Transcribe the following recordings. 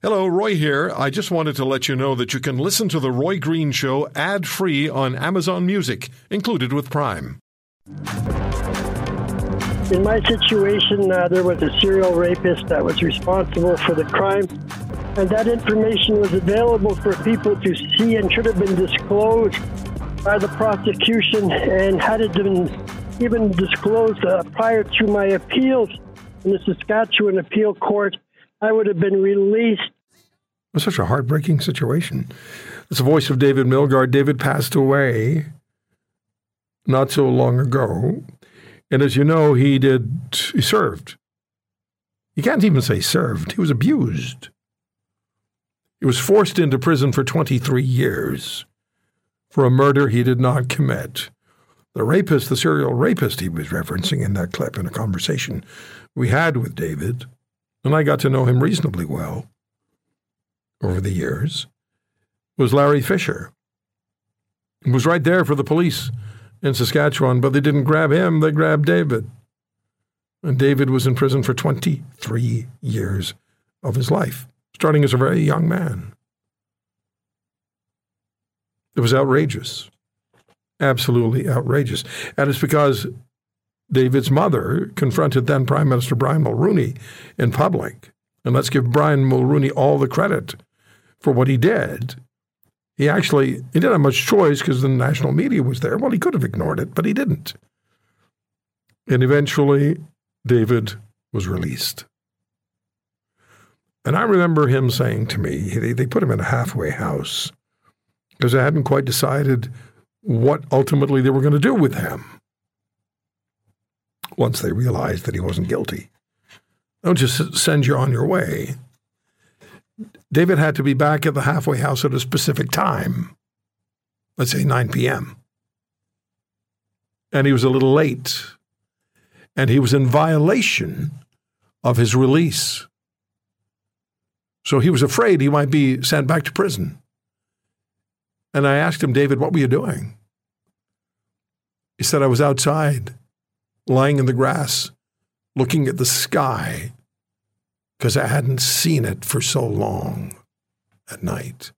Hello, Roy here. I just wanted to let you know that you can listen to The Roy Green Show ad free on Amazon Music, included with Prime. In my situation, uh, there was a serial rapist that was responsible for the crime, and that information was available for people to see and should have been disclosed by the prosecution. And had it been even disclosed uh, prior to my appeals in the Saskatchewan Appeal Court, I would have been released. It was such a heartbreaking situation. It's the voice of David Milgaard. David passed away not so long ago. And as you know, he did, he served. You can't even say served, he was abused. He was forced into prison for 23 years for a murder he did not commit. The rapist, the serial rapist he was referencing in that clip in a conversation we had with David, and I got to know him reasonably well over the years, was Larry Fisher. He was right there for the police in Saskatchewan, but they didn't grab him, they grabbed David. And David was in prison for 23 years of his life, starting as a very young man. It was outrageous, absolutely outrageous. And it's because David's mother confronted then Prime Minister Brian Mulroney in public. And let's give Brian Mulroney all the credit for what he did. He actually he didn't have much choice because the national media was there. Well, he could have ignored it, but he didn't. And eventually, David was released. And I remember him saying to me, they, they put him in a halfway house because they hadn't quite decided what ultimately they were going to do with him once they realized that he wasn't guilty. They'll just send you on your way. David had to be back at the halfway house at a specific time, let's say 9 p.m. And he was a little late. And he was in violation of his release. So he was afraid he might be sent back to prison. And I asked him, David, what were you doing? He said, I was outside, lying in the grass, looking at the sky because I hadn't seen it for so long at night.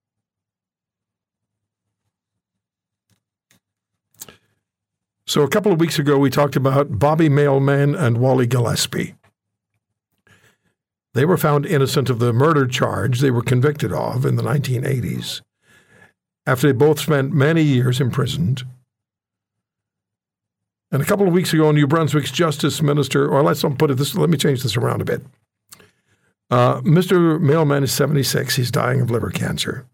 So, a couple of weeks ago, we talked about Bobby Mailman and Wally Gillespie. They were found innocent of the murder charge they were convicted of in the 1980s after they both spent many years imprisoned. And a couple of weeks ago, New Brunswick's Justice Minister, or let's not put it this, let me change this around a bit. Uh, Mr. Mailman is 76. He's dying of liver cancer.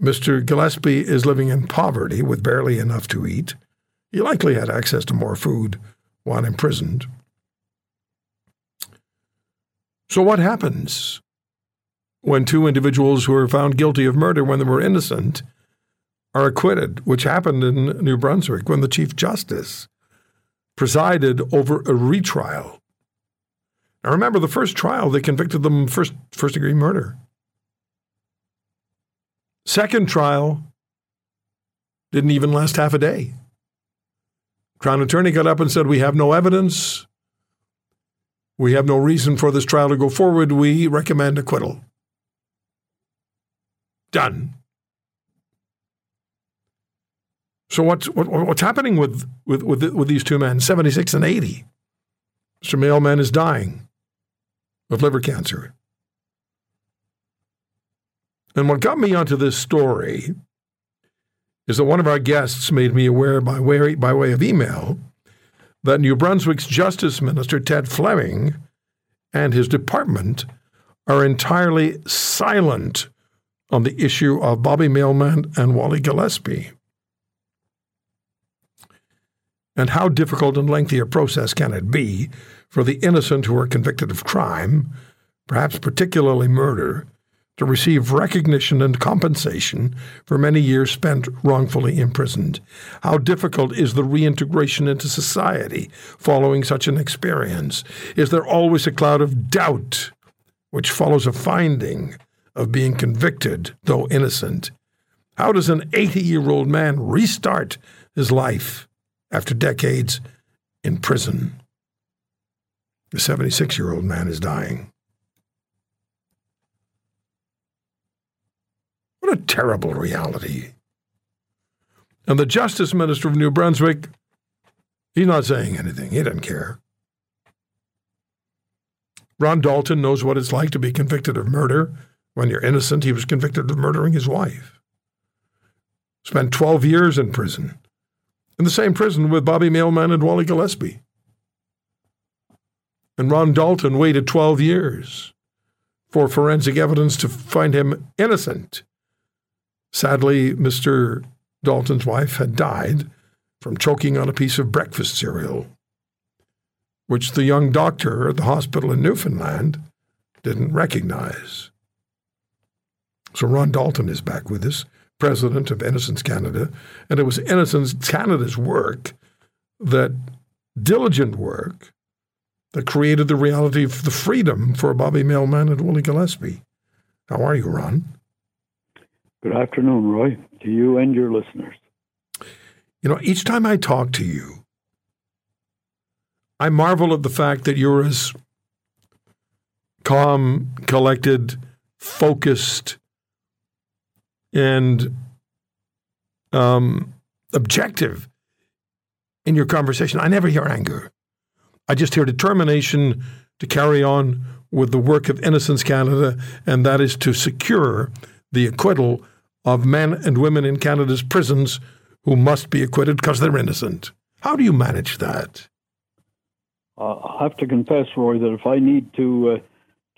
Mr. Gillespie is living in poverty with barely enough to eat. He likely had access to more food while imprisoned. So, what happens when two individuals who are found guilty of murder when they were innocent are acquitted, which happened in New Brunswick when the Chief Justice presided over a retrial now remember, the first trial, they convicted them first first degree murder. Second trial didn't even last half a day. Crown attorney got up and said, We have no evidence. We have no reason for this trial to go forward. We recommend acquittal. Done. So what's what, what's happening with with with, with these two men, seventy six and eighty? Mr. Mailman is dying of liver cancer. And what got me onto this story is that one of our guests made me aware by way, by way of email that New Brunswick's Justice Minister, Ted Fleming, and his department are entirely silent on the issue of Bobby Mailman and Wally Gillespie. And how difficult and lengthy a process can it be for the innocent who are convicted of crime, perhaps particularly murder, to receive recognition and compensation for many years spent wrongfully imprisoned. How difficult is the reintegration into society following such an experience? Is there always a cloud of doubt which follows a finding of being convicted, though innocent? How does an 80 year old man restart his life after decades in prison? The 76 year old man is dying. What a terrible reality. And the Justice Minister of New Brunswick, he's not saying anything. He doesn't care. Ron Dalton knows what it's like to be convicted of murder. When you're innocent, he was convicted of murdering his wife. Spent 12 years in prison, in the same prison with Bobby Mailman and Wally Gillespie. And Ron Dalton waited 12 years for forensic evidence to find him innocent. Sadly, Mr. Dalton's wife had died from choking on a piece of breakfast cereal, which the young doctor at the hospital in Newfoundland didn't recognize. So Ron Dalton is back with us, president of Innocence Canada, and it was Innocence Canada's work that diligent work that created the reality of the freedom for Bobby Mailman and Willie Gillespie. How are you, Ron? Good afternoon, Roy, to you and your listeners. You know, each time I talk to you, I marvel at the fact that you're as calm, collected, focused, and um, objective in your conversation. I never hear anger. I just hear determination to carry on with the work of Innocence Canada, and that is to secure the acquittal of men and women in Canada's prisons who must be acquitted because they're innocent. How do you manage that? Uh, I have to confess, Roy, that if I need to uh,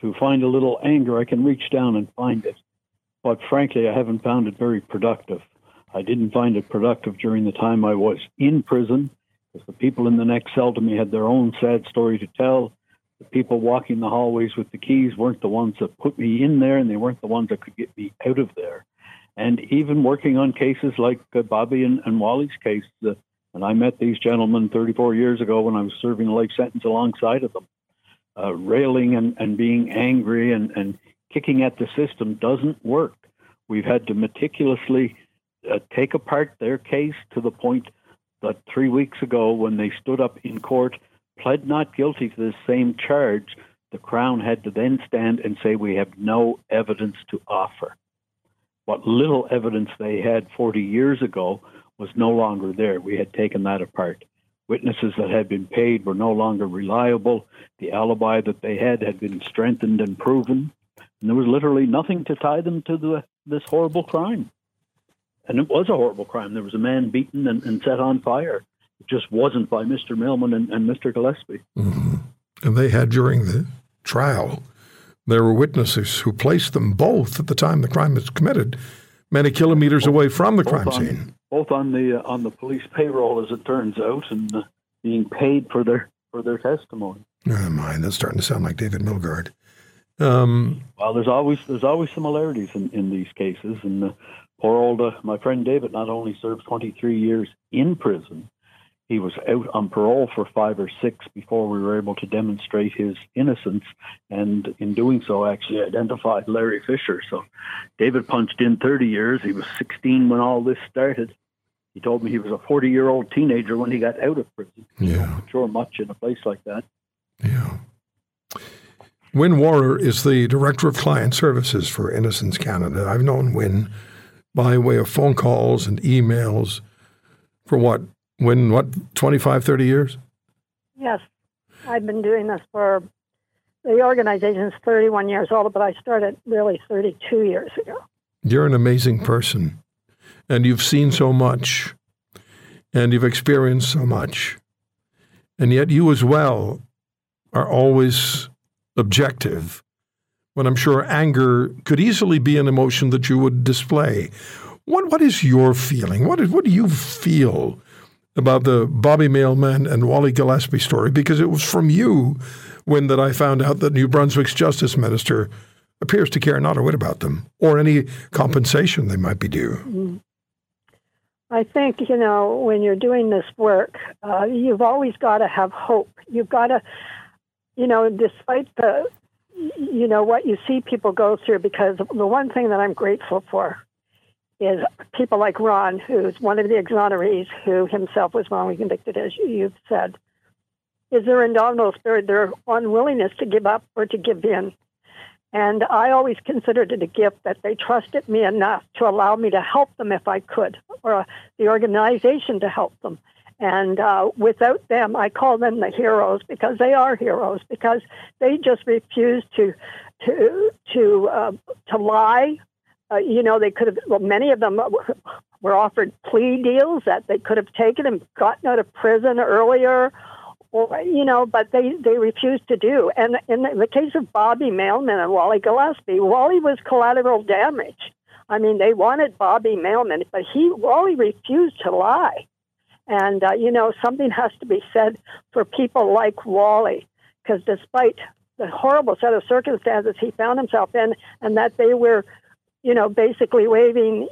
to find a little anger, I can reach down and find it. But frankly, I haven't found it very productive. I didn't find it productive during the time I was in prison because the people in the next cell to me had their own sad story to tell. The people walking the hallways with the keys weren't the ones that put me in there, and they weren't the ones that could get me out of there. And even working on cases like uh, Bobby and, and Wally's case, uh, and I met these gentlemen 34 years ago when I was serving a life sentence alongside of them, uh, railing and, and being angry and, and kicking at the system doesn't work. We've had to meticulously uh, take apart their case to the point that three weeks ago, when they stood up in court, pled not guilty to the same charge, the Crown had to then stand and say, We have no evidence to offer. What little evidence they had 40 years ago was no longer there. We had taken that apart. Witnesses that had been paid were no longer reliable. The alibi that they had had been strengthened and proven. And there was literally nothing to tie them to the, this horrible crime. And it was a horrible crime. There was a man beaten and, and set on fire. It just wasn't by Mr. Mailman and, and Mr. Gillespie. Mm-hmm. And they had during the trial, there were witnesses who placed them both at the time the crime was committed, many kilometers both, away from the crime on, scene. Both on the uh, on the police payroll, as it turns out, and uh, being paid for their for their testimony. Never mind. That's starting to sound like David Milgaard. Um, well, there's always there's always similarities in, in these cases, and uh, Poor old uh, my friend David not only served 23 years in prison, he was out on parole for five or six before we were able to demonstrate his innocence, and in doing so, actually identified Larry Fisher. So, David punched in 30 years. He was 16 when all this started. He told me he was a 40 year old teenager when he got out of prison. Yeah, you don't mature much in a place like that. Yeah. Win Wahrer is the director of client services for Innocence Canada. I've known Win by way of phone calls and emails for what, when, what, 25, 30 years? Yes. I've been doing this for, the organization is 31 years old, but I started really 32 years ago. You're an amazing person, and you've seen so much, and you've experienced so much. And yet, you as well are always objective when I'm sure anger could easily be an emotion that you would display. What what is your feeling? What is, what do you feel about the Bobby Mailman and Wally Gillespie story? Because it was from you Win that I found out that New Brunswick's justice minister appears to care not a whit about them or any compensation they might be due. I think, you know, when you're doing this work, uh, you've always got to have hope. You've got to, you know, despite the you know what you see people go through because the one thing that I'm grateful for is people like Ron, who's one of the exonerees, who himself was wrongly convicted, as you've said, is their indomitable spirit, their unwillingness to give up or to give in. And I always considered it a gift that they trusted me enough to allow me to help them if I could, or the organization to help them. And uh, without them, I call them the heroes because they are heroes because they just refuse to to to uh, to lie. Uh, you know, they could have. Well, many of them were offered plea deals that they could have taken and gotten out of prison earlier, or you know, but they they refused to do. And in the case of Bobby Mailman and Wally Gillespie, Wally was collateral damage. I mean, they wanted Bobby Mailman, but he Wally refused to lie. And uh, you know, something has to be said for people like Wally, because despite the horrible set of circumstances he found himself in, and that they were, you know, basically waving,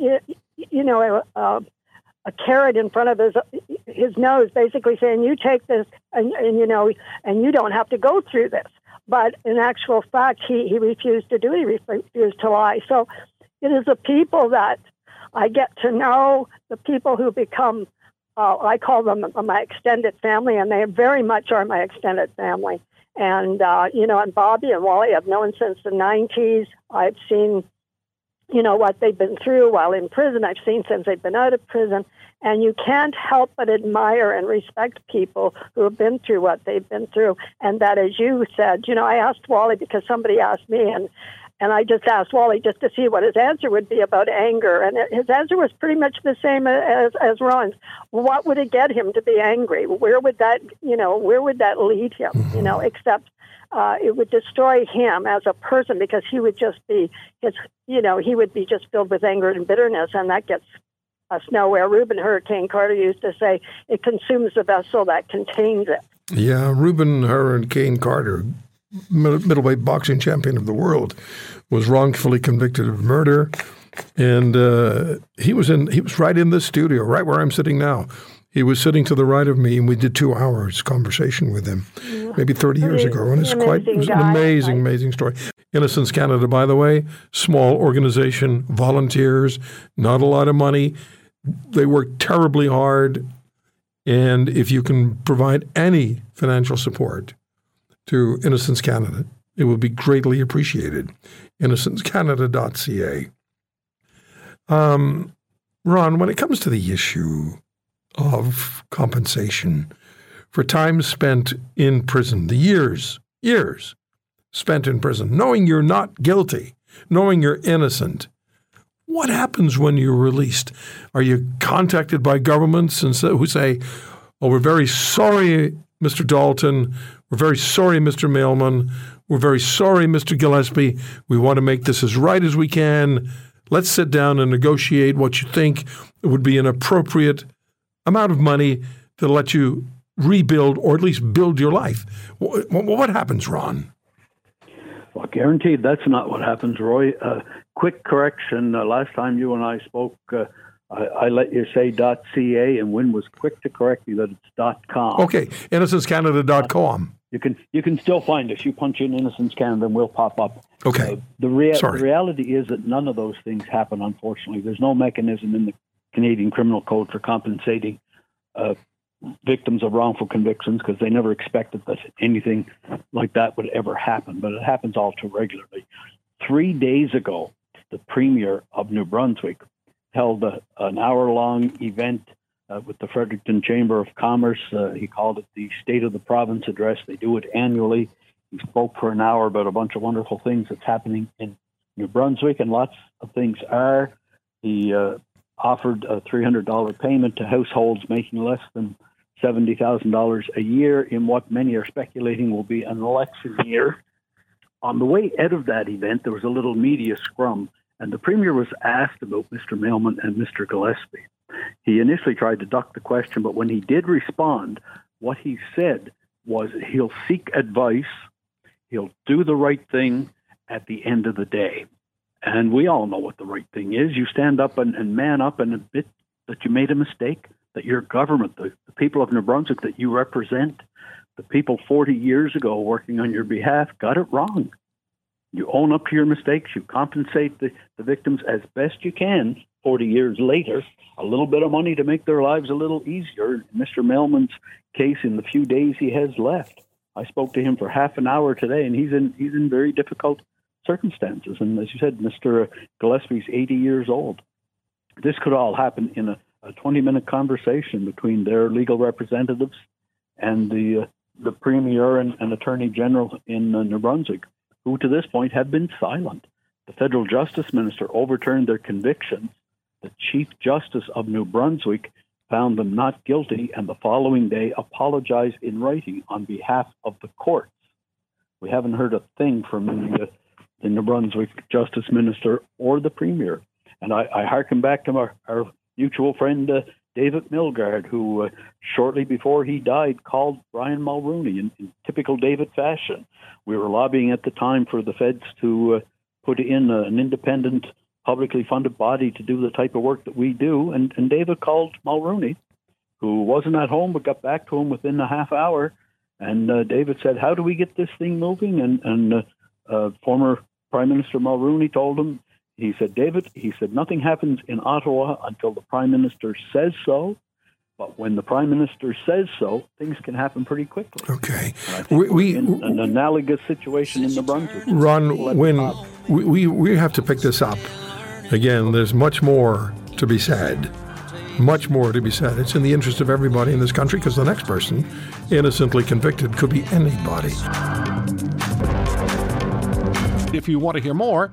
you know, a, a carrot in front of his his nose, basically saying, "You take this, and, and you know, and you don't have to go through this." But in actual fact, he he refused to do. He refused to lie. So it is the people that I get to know, the people who become. Uh, I call them my extended family, and they very much are my extended family. And uh, you know, and Bobby and Wally I've known since the '90s. I've seen you know, what they've been through while in prison. I've seen since they've been out of prison. And you can't help but admire and respect people who have been through what they've been through. And that, as you said, you know, I asked Wally because somebody asked me, and and I just asked Wally just to see what his answer would be about anger, and his answer was pretty much the same as as Ron's. What would it get him to be angry? Where would that, you know, where would that lead him? You know, except uh, it would destroy him as a person because he would just be his, you know, he would be just filled with anger and bitterness, and that gets us nowhere. Reuben Hurricane Carter used to say, "It consumes the vessel that contains it." Yeah, Reuben Hurricane Carter, middleweight boxing champion of the world, was wrongfully convicted of murder, and uh, he was in he was right in this studio, right where I'm sitting now. He was sitting to the right of me, and we did two hours conversation with him, maybe 30 years ago. And it's quite it was an amazing, amazing story. Innocence Canada, by the way, small organization, volunteers, not a lot of money. They work terribly hard. And if you can provide any financial support to Innocence Canada, it would be greatly appreciated. InnocenceCanada.ca. Um, Ron, when it comes to the issue of compensation for time spent in prison, the years, years spent in prison, knowing you're not guilty, knowing you're innocent. What happens when you're released? Are you contacted by governments and so, who say, "Oh, we're very sorry, Mr. Dalton. We're very sorry, Mr. Mailman. We're very sorry, Mr. Gillespie. We want to make this as right as we can. Let's sit down and negotiate what you think would be an appropriate amount of money to let you rebuild or at least build your life. What, happens, Ron? Well, guaranteed that's not what happens, Roy. Uh, quick correction. Uh, last time you and I spoke, uh, I, I, let you say .ca, and Win was quick to correct me that it's .com. Okay, innocencecanada.com. You can you can still find us. You punch in Innocence Canada, and we'll pop up. Okay. Uh, the, rea- the reality is that none of those things happen. Unfortunately, there's no mechanism in the Canadian Criminal Code for compensating uh, victims of wrongful convictions because they never expected that anything like that would ever happen, but it happens all too regularly. Three days ago, the Premier of New Brunswick held a, an hour long event uh, with the Fredericton Chamber of Commerce. Uh, he called it the State of the Province Address. They do it annually. He spoke for an hour about a bunch of wonderful things that's happening in New Brunswick, and lots of things are. He uh, offered a $300 payment to households making less than $70,000 a year in what many are speculating will be an election year. On the way out of that event, there was a little media scrum, and the Premier was asked about Mr. Mailman and Mr. Gillespie. He initially tried to duck the question, but when he did respond, what he said was he'll seek advice, he'll do the right thing at the end of the day. And we all know what the right thing is. You stand up and, and man up and admit that you made a mistake, that your government, the, the people of New Brunswick that you represent, the people 40 years ago working on your behalf got it wrong. You own up to your mistakes, you compensate the, the victims as best you can 40 years later, a little bit of money to make their lives a little easier. Mr. Mailman's case, in the few days he has left, I spoke to him for half an hour today, and he's in he's in very difficult circumstances. And as you said, Mr. Gillespie's 80 years old. This could all happen in a, a 20 minute conversation between their legal representatives and the uh, the premier and, and, attorney general in uh, New Brunswick, who to this point have been silent. The federal justice minister overturned their convictions. The chief justice of New Brunswick found them not guilty, and the following day apologized in writing on behalf of the courts. We haven't heard a thing from the, the New Brunswick justice minister or the premier. And I, I harken back to our, our mutual friend uh, David Milgaard, who uh, shortly before he died called Brian Mulroney in, in, typical David fashion. We were lobbying at the time for the feds to uh, put in a, an independent, publicly funded body to do the type of work that we do, and, and David called Mulroney, who wasn't at home but got back to him within a half hour. And uh, David said, "How do we get this thing moving?" And, and uh, uh, former Prime Minister Mulroney told him, he said, David, he said, nothing happens in Ottawa until the Prime Minister says so. But when the Prime Minister says so, things can happen pretty quickly. Okay. We, we in an analogous situation in the Brunswick. Ron, when we, we have to pick this up, again, there's much more to be said. Much more to be said. It's in the interest of everybody in this country because the next person, innocently convicted, could be anybody. If you want to hear more,